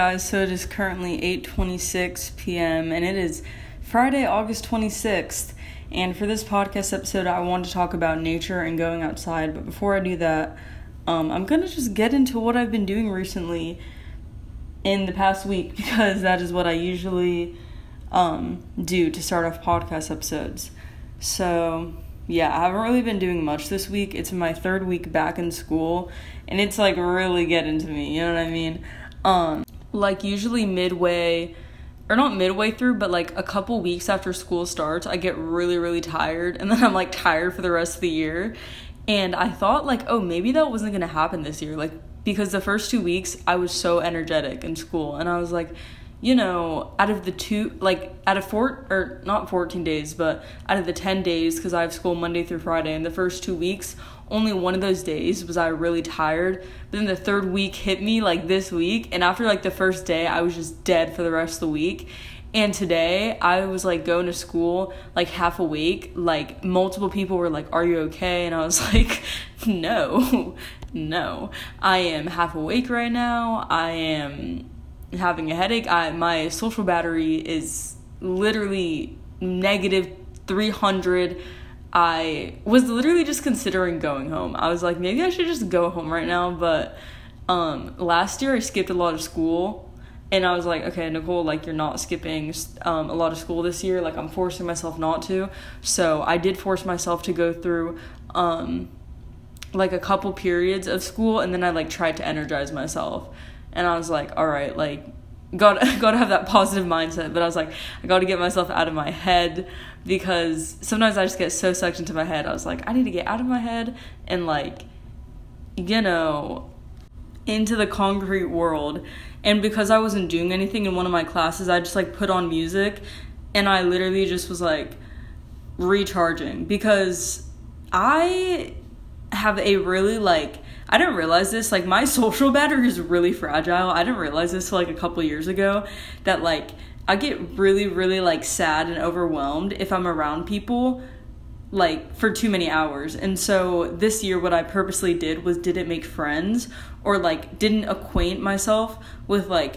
Guys, so it is currently 8:26 p.m. and it is Friday, August 26th. And for this podcast episode, I want to talk about nature and going outside. But before I do that, um, I'm gonna just get into what I've been doing recently in the past week because that is what I usually um, do to start off podcast episodes. So yeah, I haven't really been doing much this week. It's my third week back in school, and it's like really getting to me. You know what I mean? Um, like usually midway, or not midway through, but like a couple weeks after school starts, I get really really tired, and then I'm like tired for the rest of the year. And I thought like, oh, maybe that wasn't gonna happen this year, like because the first two weeks I was so energetic in school, and I was like you know, out of the two, like out of four, or not 14 days, but out of the 10 days, because I have school Monday through Friday, and the first two weeks, only one of those days was I really tired. But then the third week hit me like this week, and after like the first day, I was just dead for the rest of the week. And today I was like going to school like half awake. Like multiple people were like, Are you okay? And I was like, No, no. I am half awake right now. I am having a headache. I, my social battery is literally negative 300. I was literally just considering going home. I was like, maybe I should just go home right now. But um, last year I skipped a lot of school. And I was like, okay, Nicole, like, you're not skipping um, a lot of school this year. Like, I'm forcing myself not to. So I did force myself to go through um, like a couple periods of school. And then I like tried to energize myself and I was like, all right, like got got to have that positive mindset. But I was like, I got to get myself out of my head because sometimes I just get so sucked into my head. I was like, I need to get out of my head and like, you know, into the concrete world. And because I wasn't doing anything in one of my classes, I just like put on music and I literally just was like recharging because I have a really like I didn't realize this. Like my social battery is really fragile. I didn't realize this like a couple years ago that like I get really really like sad and overwhelmed if I'm around people like for too many hours. And so this year what I purposely did was didn't make friends or like didn't acquaint myself with like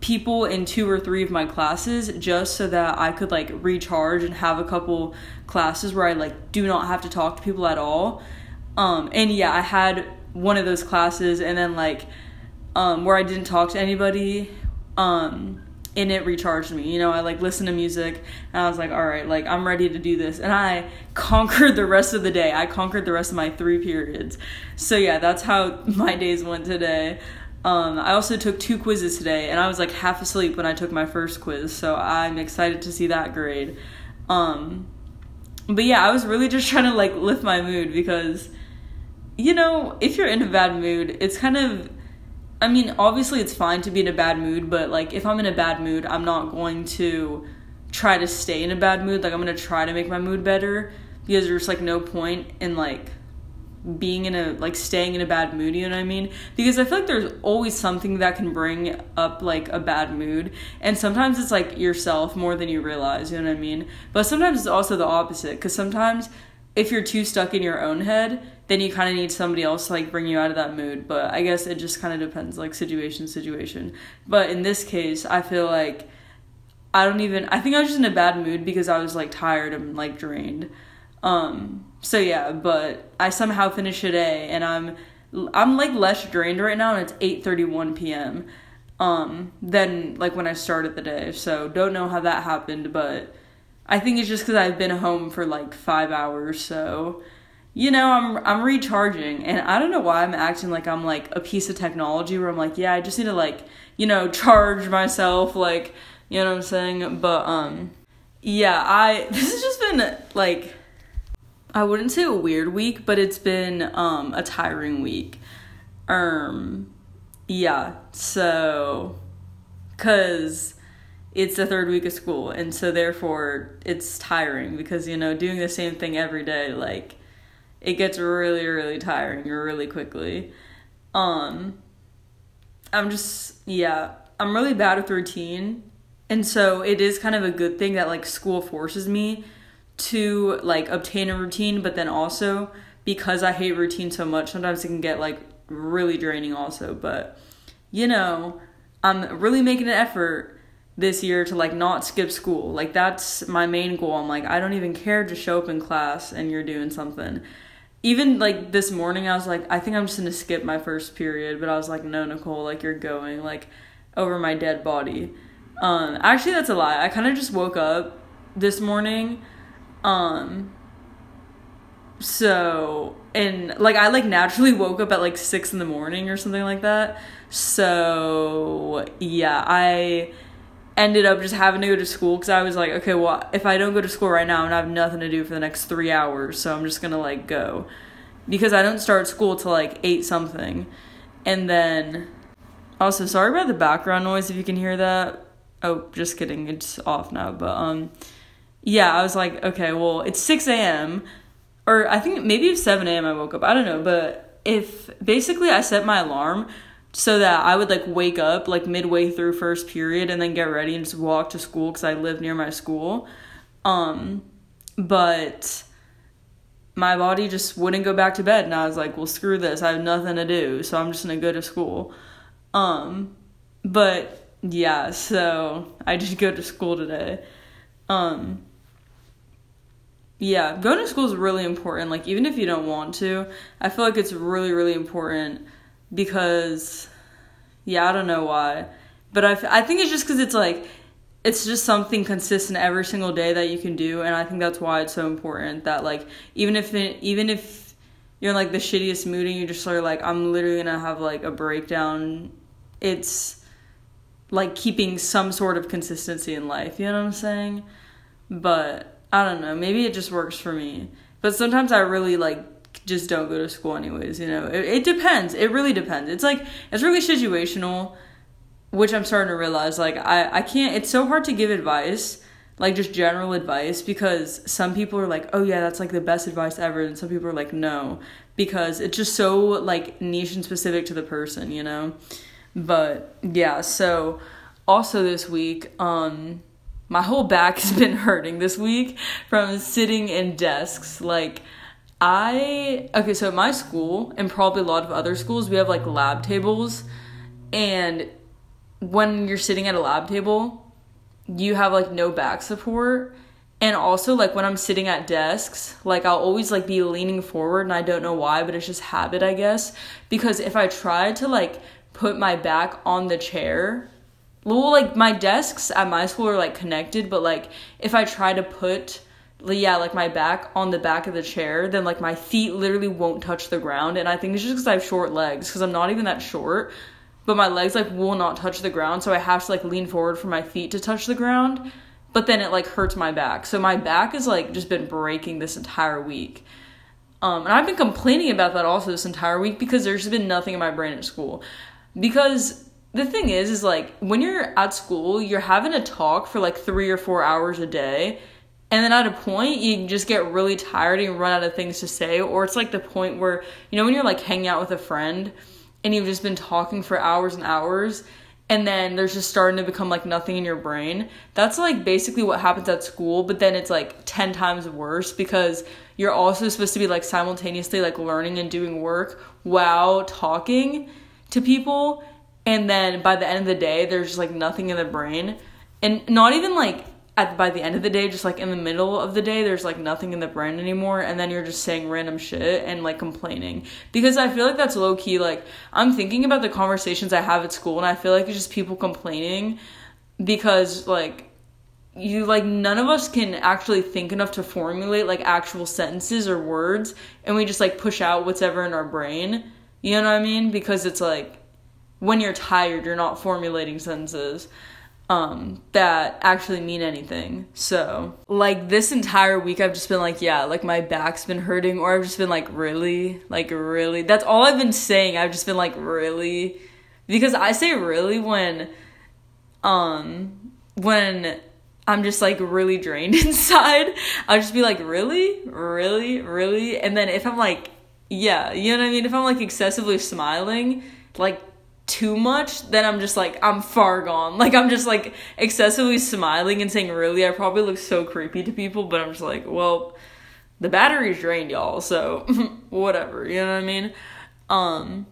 people in two or three of my classes just so that I could like recharge and have a couple classes where I like do not have to talk to people at all. Um and yeah, I had one of those classes and then like um where I didn't talk to anybody um and it recharged me. You know, I like listened to music and I was like, all right, like I'm ready to do this. And I conquered the rest of the day. I conquered the rest of my three periods. So yeah, that's how my days went today. Um, I also took two quizzes today and I was like half asleep when I took my first quiz. So I'm excited to see that grade. Um, but yeah, I was really just trying to like lift my mood because you know, if you're in a bad mood, it's kind of I mean, obviously it's fine to be in a bad mood, but like if I'm in a bad mood, I'm not going to try to stay in a bad mood. Like I'm going to try to make my mood better because there's like no point in like being in a like staying in a bad mood, you know what I mean? Because I feel like there's always something that can bring up like a bad mood. And sometimes it's like yourself more than you realize, you know what I mean? But sometimes it's also the opposite cuz sometimes if you're too stuck in your own head, then you kind of need somebody else to like bring you out of that mood. But I guess it just kind of depends, like situation situation. But in this case, I feel like I don't even. I think I was just in a bad mood because I was like tired and like drained. Um. So yeah, but I somehow finished today, and I'm I'm like less drained right now, and it's eight thirty one p.m. Um. Than like when I started the day. So don't know how that happened, but I think it's just because I've been home for like five hours, so you know I'm I'm recharging, and I don't know why I'm acting like I'm like a piece of technology where I'm like, yeah, I just need to like you know charge myself, like you know what I'm saying. But um, yeah, I this has just been like I wouldn't say a weird week, but it's been um a tiring week. Um, yeah, so cause it's the third week of school and so therefore it's tiring because you know doing the same thing every day like it gets really really tiring really quickly. Um i'm just yeah i'm really bad with routine and so it is kind of a good thing that like school forces me to like obtain a routine but then also because i hate routine so much sometimes it can get like really draining also but you know I'm really making an effort this year to like not skip school. Like that's my main goal. I'm like I don't even care to show up in class and you're doing something. Even like this morning I was like I think I'm just going to skip my first period, but I was like no Nicole, like you're going like over my dead body. Um actually that's a lie. I kind of just woke up this morning um so and like I like naturally woke up at like six in the morning or something like that. So yeah, I ended up just having to go to school because I was like, okay, well, if I don't go to school right now, and I'm gonna have nothing to do for the next three hours, so I'm just gonna like go because I don't start school till like eight something, and then also sorry about the background noise if you can hear that. Oh, just kidding, it's off now, but um, yeah, I was like, okay, well, it's six a.m. or I think maybe it's seven a.m. I woke up, I don't know, but if basically I set my alarm so that I would like wake up like midway through first period and then get ready and just walk to school because I live near my school. Um, but my body just wouldn't go back to bed, and I was like, "Well, screw this! I have nothing to do, so I'm just gonna go to school." Um, but yeah, so I just go to school today. Um, yeah, going to school is really important. Like even if you don't want to, I feel like it's really really important because yeah, I don't know why. But I, I think it's just because it's like, it's just something consistent every single day that you can do. And I think that's why it's so important that, like, even if, it, even if you're in, like, the shittiest mood and you just are like, I'm literally gonna have, like, a breakdown, it's like keeping some sort of consistency in life. You know what I'm saying? But I don't know. Maybe it just works for me. But sometimes I really, like, just don't go to school anyways you know? It, it depends. It really depends. It's like it's really situational which i'm starting to realize like i i can't it's so hard to give advice like just general advice because some people are like oh yeah that's like the best advice ever and some people are like no because it's just so like niche and specific to the person you know? But yeah so also this week um my whole back has been hurting this week from sitting in desks like I okay, so at my school and probably a lot of other schools, we have like lab tables, and when you're sitting at a lab table, you have like no back support. And also like when I'm sitting at desks, like I'll always like be leaning forward and I don't know why, but it's just habit, I guess. Because if I try to like put my back on the chair, well like my desks at my school are like connected, but like if I try to put yeah, like my back on the back of the chair, then like my feet literally won't touch the ground. And I think it's just because I have short legs, because I'm not even that short, but my legs like will not touch the ground. So I have to like lean forward for my feet to touch the ground. But then it like hurts my back. So my back has like just been breaking this entire week. Um, and I've been complaining about that also this entire week because there's been nothing in my brain at school. Because the thing is, is like when you're at school, you're having a talk for like three or four hours a day and then at a point, you just get really tired and run out of things to say. Or it's like the point where, you know, when you're like hanging out with a friend and you've just been talking for hours and hours, and then there's just starting to become like nothing in your brain. That's like basically what happens at school, but then it's like 10 times worse because you're also supposed to be like simultaneously like learning and doing work while talking to people. And then by the end of the day, there's just like nothing in the brain. And not even like at by the end of the day, just like in the middle of the day, there's like nothing in the brain anymore, and then you're just saying random shit and like complaining. Because I feel like that's low key. Like I'm thinking about the conversations I have at school, and I feel like it's just people complaining because like you like none of us can actually think enough to formulate like actual sentences or words, and we just like push out whatever in our brain. You know what I mean? Because it's like when you're tired, you're not formulating sentences um, that actually mean anything. So, like this entire week, I've just been like, yeah, like my back's been hurting, or I've just been like, really, like really. That's all I've been saying. I've just been like, really, because I say really when, um, when I'm just like really drained inside. I'll just be like, really, really, really, and then if I'm like, yeah, you know what I mean. If I'm like excessively smiling, like too much, then I'm just like, I'm far gone. Like, I'm just like excessively smiling and saying, really, I probably look so creepy to people, but I'm just like, well, the battery's drained, y'all, so whatever, you know what I mean? Um,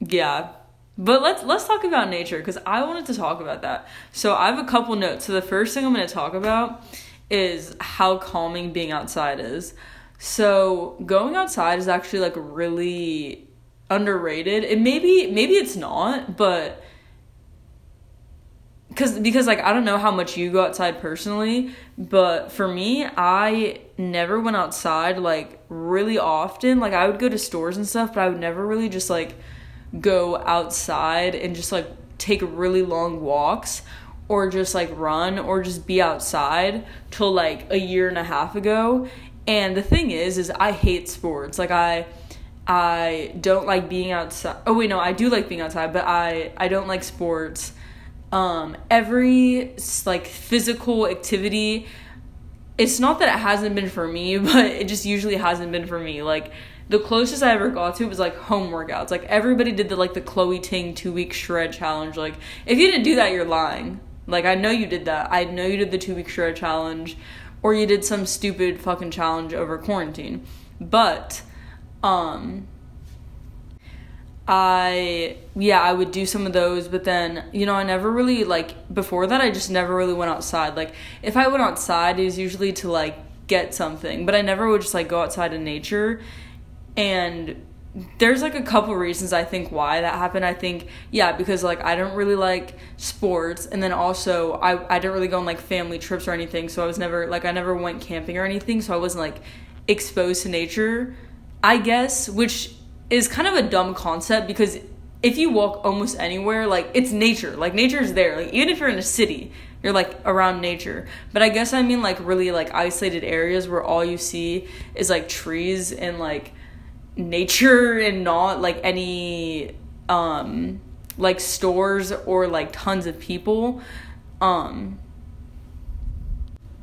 yeah. But let's let's talk about nature because I wanted to talk about that. So I have a couple notes. So the first thing I'm going to talk about is how calming being outside is. So going outside is actually like really underrated. It maybe maybe it's not, but because because like I don't know how much you go outside personally, but for me, I never went outside like really often. Like I would go to stores and stuff, but I would never really just like go outside and just like take really long walks or just like run or just be outside till like a year and a half ago. And the thing is is I hate sports. Like I I don't like being outside. Oh wait, no, I do like being outside, but I I don't like sports. Um every like physical activity it's not that it hasn't been for me, but it just usually hasn't been for me. Like the closest I ever got to was like home workouts. Like everybody did the like the Chloe Ting two week shred challenge. Like if you didn't do that, you're lying. Like I know you did that. I know you did the two week shred challenge, or you did some stupid fucking challenge over quarantine. But, um, I yeah I would do some of those, but then you know I never really like before that I just never really went outside. Like if I went outside, it was usually to like get something, but I never would just like go outside in nature and there's like a couple reasons I think why that happened. I think yeah, because like I don't really like sports and then also I I didn't really go on like family trips or anything, so I was never like I never went camping or anything, so I wasn't like exposed to nature, I guess, which is kind of a dumb concept because if you walk almost anywhere, like it's nature. Like nature is there. Like even if you're in a city, you're like around nature. But I guess I mean like really like isolated areas where all you see is like trees and like nature and not like any um like stores or like tons of people um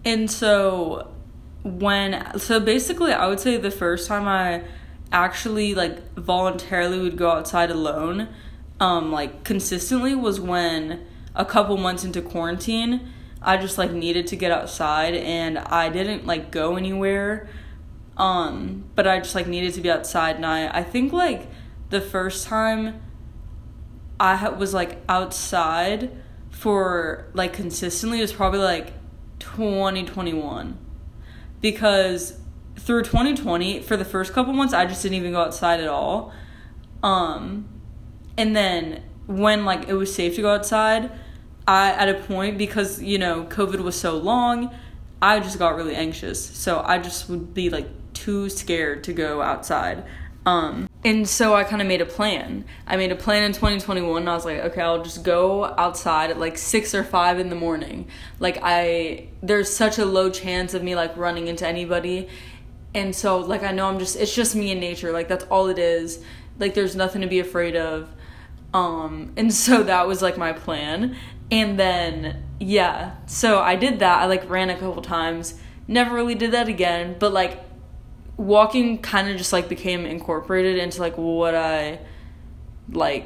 and so when so basically i would say the first time i actually like voluntarily would go outside alone um like consistently was when a couple months into quarantine i just like needed to get outside and i didn't like go anywhere um, but I just like needed to be outside, and I I think like the first time I was like outside for like consistently was probably like 2021 because through 2020 for the first couple months I just didn't even go outside at all. Um, and then when like it was safe to go outside, I at a point because you know COVID was so long, I just got really anxious. So I just would be like too scared to go outside. Um, and so I kind of made a plan. I made a plan in 2021 and I was like, okay, I'll just go outside at like 6 or 5 in the morning. Like I there's such a low chance of me like running into anybody. And so like I know I'm just it's just me and nature. Like that's all it is. Like there's nothing to be afraid of. Um and so that was like my plan. And then yeah, so I did that. I like ran a couple times. Never really did that again, but like walking kind of just like became incorporated into like what I like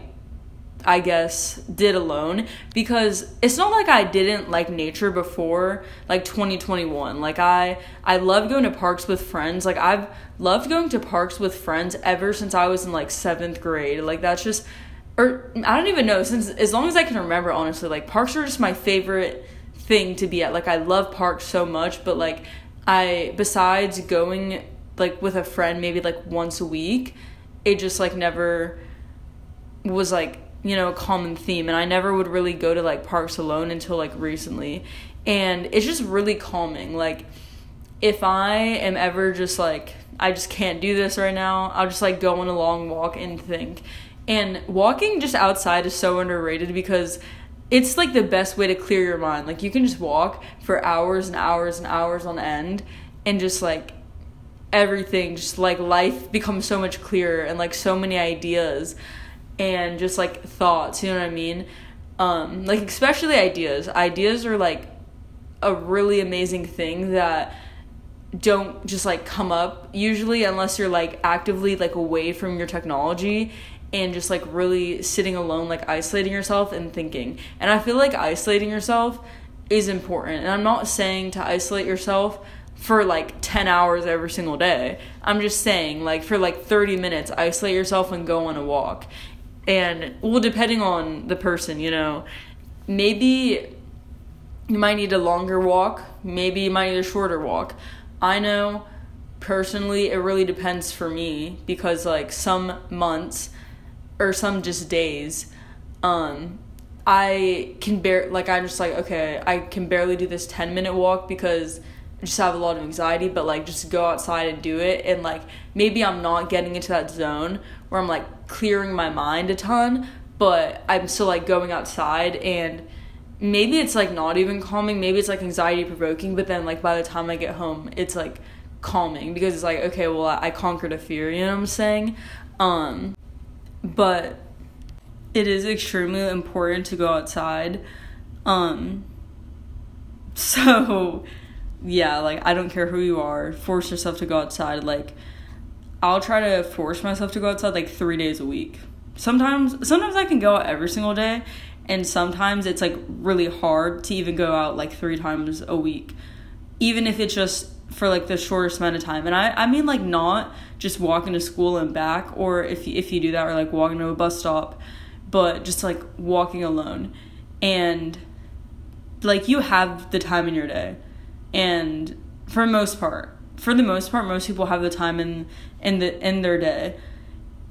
I guess did alone. Because it's not like I didn't like nature before like 2021 like I I love going to parks with friends. Like I've loved going to parks with friends ever since I was in like 7th grade. Like that's just or I don't even know. Since as long as I can remember honestly like parks are just my favorite thing to be at. Like I love parks so much but like I besides going like with a friend maybe like once a week it just like never was like you know a common theme. And i never would really go to like parks alone until like recently. And it's just really calming. Like if i am ever just like i just can't do this right now i'll just like go on a long walk and think. And walking just outside is so underrated because it's like the best way to clear your mind. Like you can just walk for hours and hours and hours on end and just like everything just like life becomes so much clearer and like so many ideas and just like thoughts you know what i mean? Um like especially ideas. Ideas are like a really amazing thing that don't just like come up usually unless you're like actively like away from your technology and just like really sitting alone like isolating yourself and thinking. And i feel like isolating yourself is important. And i'm not saying to isolate yourself for like 10 hours every single day. I'm just saying, like, for like 30 minutes, isolate yourself and go on a walk. And well, depending on the person, you know, maybe you might need a longer walk, maybe you might need a shorter walk. I know personally it really depends for me because like some months or some just days um I can bear like I'm just like okay, I can barely do this 10 minute walk because just have a lot of anxiety, but like just go outside and do it and like maybe I'm not getting into that zone where I'm like clearing my mind a ton, but I'm still like going outside and maybe it's like not even calming, maybe it's like anxiety provoking, but then like by the time I get home, it's like calming because it's like okay, well I, conquered a fear, you know what I'm saying? Um but it is extremely important to go outside. Um so yeah, like I don't care who you are, force yourself to go outside. Like I'll try to force myself to go outside like 3 days a week. Sometimes sometimes I can go out every single day and sometimes it's like really hard to even go out like 3 times a week. Even if it's just for like the shortest amount of time. And I I mean like not just walking to school and back or if if you do that or like walking to a bus stop, but just like walking alone. And like you have the time in your day and for the most part for the most part most people have the time in in the in their day.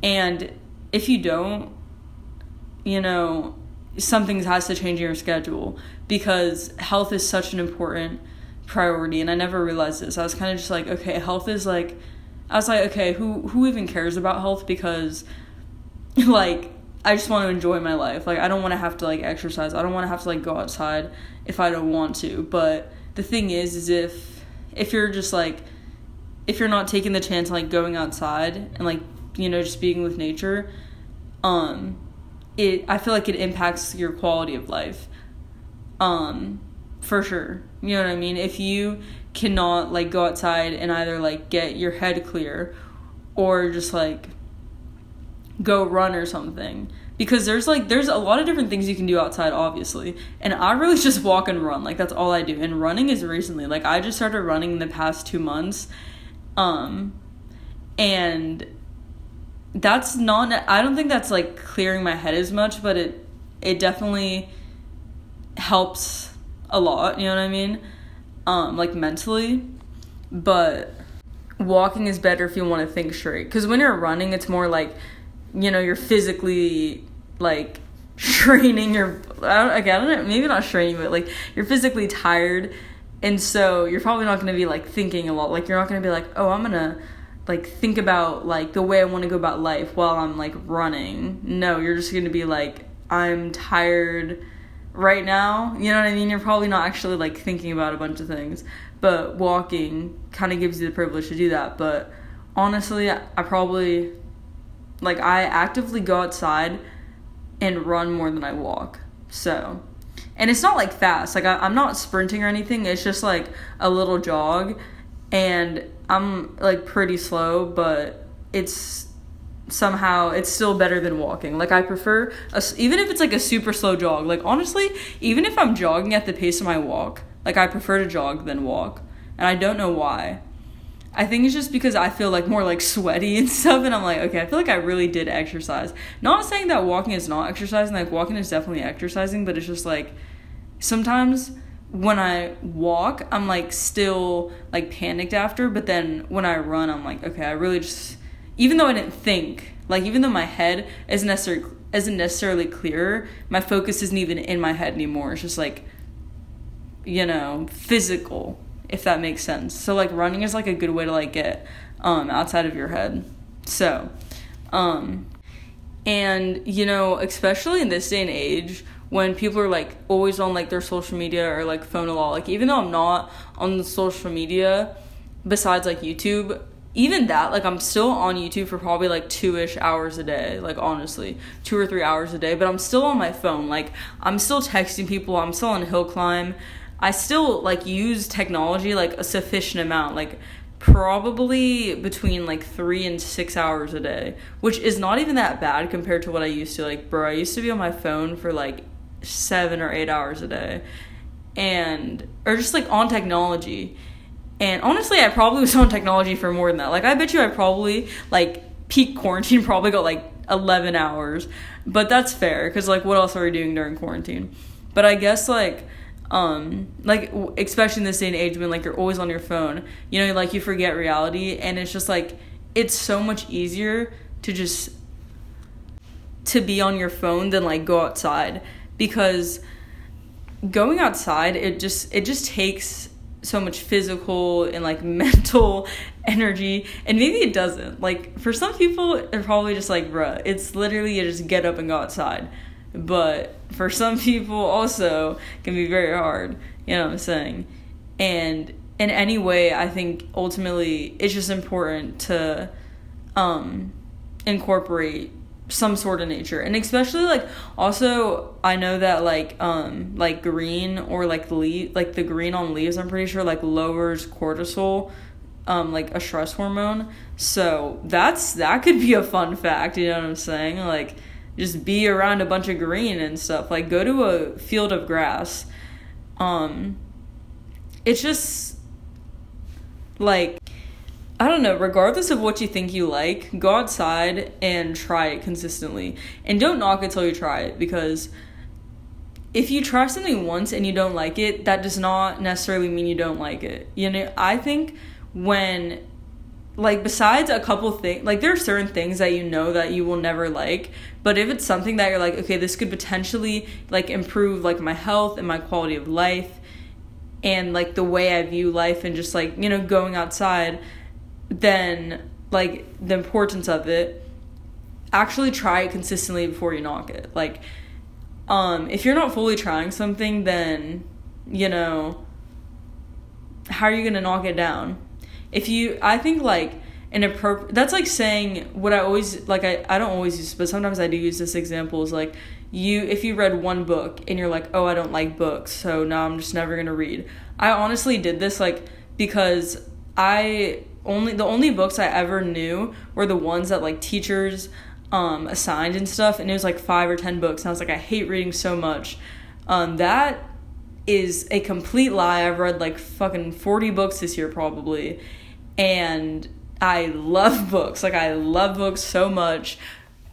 And if you don't you know something has to change in your schedule because health is such an important priority. And i never realized this. I was kind of just like okay health is like i was like okay who who even cares about health? Because like i just want to enjoy my life. Like i don't want to have to like exercise. I don't want to have to like go outside if i don't want to. But the thing is is if if you're just like if you're not taking the chance like going outside and like you know just being with nature um it i feel like it impacts your quality of life. Um for sure. You know what i mean? If you cannot like go outside and either like get your head clear or just like go run or something because there's like there's a lot of different things you can do outside obviously. And i really just walk and run. Like that's all i do. And running is recently like i just started running in the past two months. Um and that's not i don't think that's like clearing my head as much but it it definitely helps a lot you know what i mean? Um like mentally. But walking is better if you want to think straight. Because when you're running it's more like you know you're physically like straining your I don't, again I don't know, maybe not straining but like you're physically tired and so you're probably not going to be like thinking a lot. Like you're not going to be like oh I'm going to like think about like the way I want to go about life while I'm like running. No you're just going to be like I'm tired right now. You know what I mean? You're probably not actually like thinking about a bunch of things but walking kind of gives you the privilege to do that but honestly I probably like I actively go outside and run more than I walk. So, and it's not like fast. Like I, am not sprinting or anything. It's just like a little jog, and I'm like pretty slow, but it's somehow it's still better than walking. Like I prefer a, even if it's like a super slow jog. Like honestly, even if I'm jogging at the pace of my walk, like I prefer to jog than walk, and I don't know why. I think it's just because I feel like more like sweaty and stuff, and I'm like, okay, I feel like I really did exercise. Not saying that walking is not exercising, like, walking is definitely exercising, but it's just like sometimes when I walk, I'm like still like panicked after, but then when I run, I'm like, okay, I really just, even though I didn't think, like, even though my head isn't necessarily isn't necessarily clear, my focus isn't even in my head anymore. It's just like, you know, physical if that makes sense. So like running is like a good way to like get um outside of your head. So, um and you know, especially in this day and age when people are like always on like their social media or like phone a lot, like even though I'm not on the social media besides like YouTube, even that, like I'm still on YouTube for probably like two ish hours a day, like honestly, two or three hours a day, but I'm still on my phone. Like I'm still texting people, I'm still on hill climb. I still like use technology like a sufficient amount, like probably between like three and six hours a day, which is not even that bad compared to what I used to. Like, bro, I used to be on my phone for like seven or eight hours a day, and or just like on technology. And honestly, I probably was on technology for more than that. Like, I bet you I probably like peak quarantine probably got like 11 hours. But that's fair cuz like what else are we doing during quarantine? But I guess like um like especially in this day and age when like you're always on your phone, you know, like you forget reality and it's just like it's so much easier to just to be on your phone than like go outside. Because going outside it just it just takes so much physical and like mental energy and maybe it doesn't. Like for some people they're probably just like bruh it's literally you just get up and go outside but for some people also can be very hard you know what i'm saying? And in any way i think ultimately it's just important to um incorporate some sort of nature. And especially like also i know that like um like green or like leaf like the green on leaves i'm pretty sure like lowers cortisol um like a stress hormone. So that's that could be a fun fact you know what i'm saying? Like just be around a bunch of green and stuff like go to a field of grass um it's just like I don't know, regardless of what you think you like, go outside and try it consistently. And don't knock it till you try it because if you try something once and you don't like it, that does not necessarily mean you don't like it. You know, I think when like besides a couple things like there are certain things that you know that you will never like but if it's something that you're like okay this could potentially like improve like my health and my quality of life and like the way i view life and just like you know going outside then like the importance of it actually try it consistently before you knock it. Like um if you're not fully trying something then you know how are you going to knock it down if you i think like an appropriate that's like saying what i always like I, I don't always use but sometimes i do use this example is like you if you read one book and you're like oh i don't like books so now i'm just never to read i honestly did this like because i only the only books I ever knew were the ones that like teachers um, assigned and stuff, and it was like five or ten books. And I was like, I hate reading so much. Um, that is a complete lie. I've read like fucking forty books this year probably, and I love books. Like I love books so much.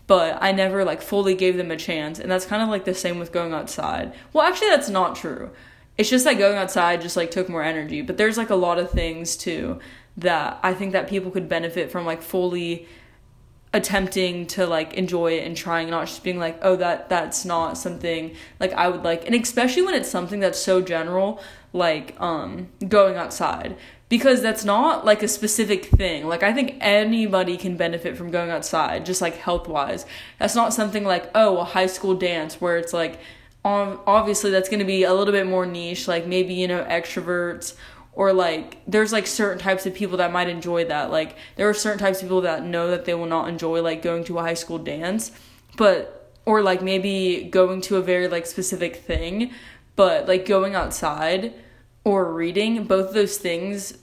But I never like fully gave them a chance, and that's kind of like the same with going outside. Well, actually, that's not true. It's just that going outside just like took more energy. But there's like a lot of things too that I think that people could benefit from like fully attempting to like enjoy it and trying not just being like oh that that's not something like I would like and especially when it's something that's so general like um going outside because that's not like a specific thing. Like I think anybody can benefit from going outside just like health wise that's not something like oh a high school dance where it's like obviously that's going to be a little bit more niche like maybe you know extroverts or like there's like certain types of people that might enjoy that. Like there are certain types of people that know that they will not enjoy like going to a high school dance but or like maybe going to a very like specific thing but like going outside or reading both of those things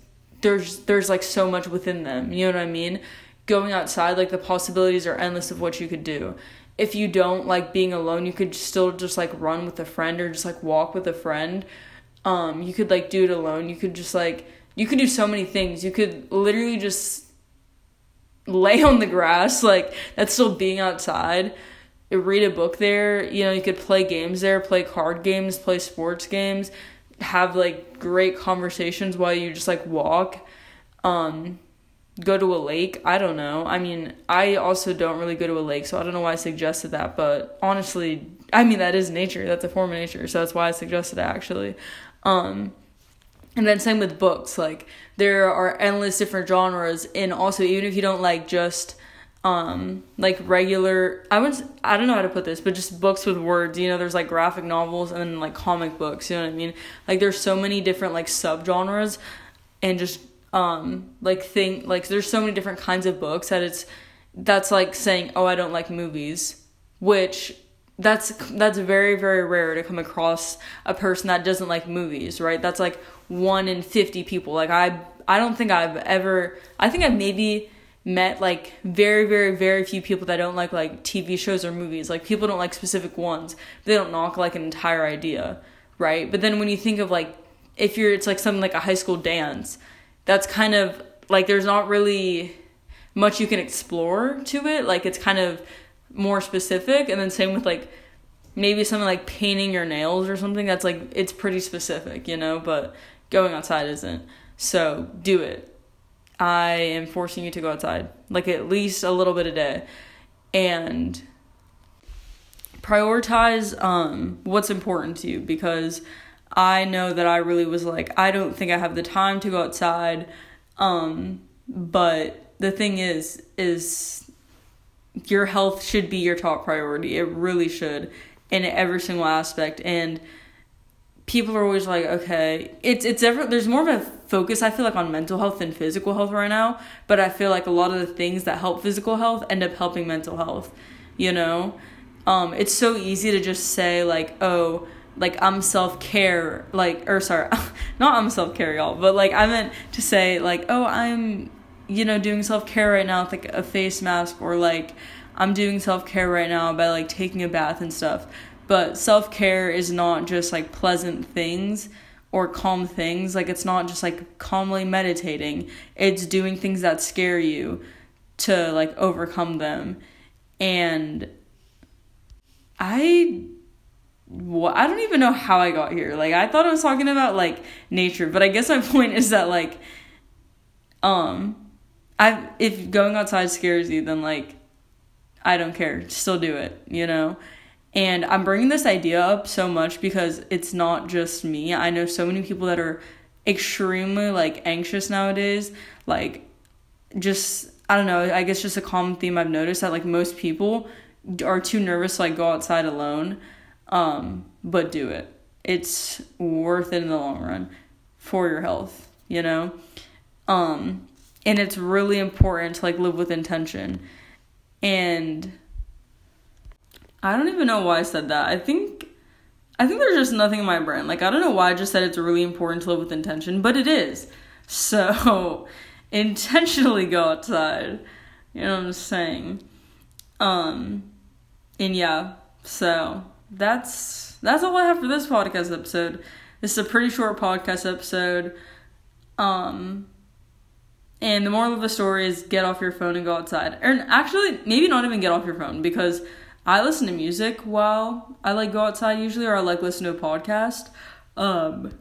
there's there's like so much within them you know what i mean going outside like the possibilities are endless of what you could do if you don't like being alone you could still just like run with a friend or just like walk with a friend um, you could like do it alone. You could just like you could do so many things. You could literally just lay on the grass, like that's still being outside. Read a book there. You know, you could play games there, play card games, play sports games, have like great conversations while you just like walk. Um, go to a lake. I don't know. I mean, I also don't really go to a lake, so I don't know why I suggested that, but honestly, I mean that is nature. That's a form of nature, so that's why I suggested it actually. Um, and then same with books. Like there are endless different genres, and also even if you don't like just um like regular I would I don't know how to put this, but just books with words. You know, there's like graphic novels and then like comic books. You know what I mean? Like there's so many different like subgenres, and just um like thing like there's so many different kinds of books that it's that's like saying oh I don't like movies, which that's that's very very rare to come across a person that doesn't like movies right that's like one in 50 people like i i don't think i've ever i think i've maybe met like very very very few people that don't like like tv shows or movies. Like people don't like specific ones. They don't knock like an entire idea right? But then when you think of like if you're it's like something like a high school dance that's kind of like there's not really much you can explore to it. Like it's kind of more specific. And then same with like maybe something like painting your nails or something that's like it's pretty specific, you know, but going outside isn't. So, do it. I am forcing you to go outside, like at least a little bit a day. And prioritize um what's important to you because I know that I really was like I don't think I have the time to go outside um but the thing is is your health should be your top priority it really should in every single aspect and people are always like okay it's it's ever there's more of a focus i feel like on mental health than physical health right now but i feel like a lot of the things that help physical health end up helping mental health you know? Um it's so easy to just say like oh like i'm self-care like or sorry not i'm self-care y'all but like i meant to say like oh i'm you know doing self-care right now with like a face mask or like i'm doing self-care right now by like taking a bath and stuff but self care is not just like pleasant things or calm things. Like it's not just like calmly meditating. It's doing things that scare you to like overcome them. And I well, I don't even know how I got here. Like I thought I was talking about like nature, but I guess my point is that like um I if going outside scares you then like I don't care. Still do it, you know? And I'm bringing this idea up so much because it's not just me. I know so many people that are extremely like anxious nowadays. Like, just, I don't know, I guess just a common theme I've noticed that like most people are too nervous to like go outside alone. Um, but do it. It's worth it in the long run for your health, you know? Um, and it's really important to like live with intention. And I don't even know why I said that. I think I think there's just nothing in my brain. Like I don't know why I just said it's really important to live with intention, but it is. So intentionally go outside. You know what I'm saying? Um and yeah, so that's that's all I have for this podcast episode. This is a pretty short podcast episode. Um and the moral of the story is get off your phone and go outside. And actually, maybe not even get off your phone because I listen to music while I like go outside usually, or I like listen to a podcast. Um,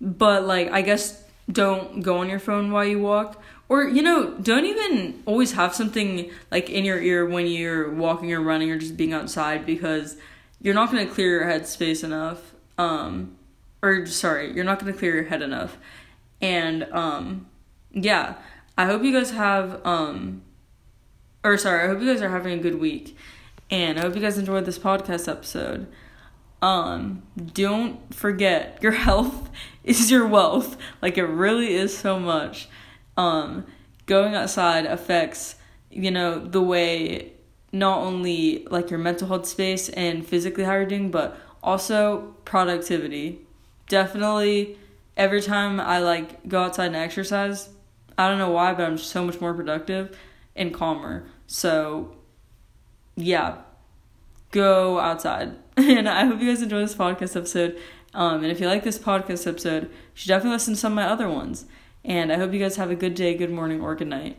but like I guess don't go on your phone while you walk, or you know don't even always have something like in your ear when you're walking or running or just being outside because you're not gonna clear your head space enough. Um, or sorry, you're not gonna clear your head enough, and um, yeah. I hope you guys have um, or sorry, I hope you guys are having a good week. And I hope you guys enjoyed this podcast episode. Um, don't forget your health is your wealth. Like it really is so much. Um, going outside affects, you know, the way not only like your mental health space and physically how you're doing, but also productivity. Definitely every time I like go outside and exercise, I don't know why, but I'm so much more productive and calmer. So yeah, go outside. and I hope you guys enjoy this podcast episode. Um, and if you like this podcast episode, you should definitely listen to some of my other ones. And I hope you guys have a good day, good morning, or good night.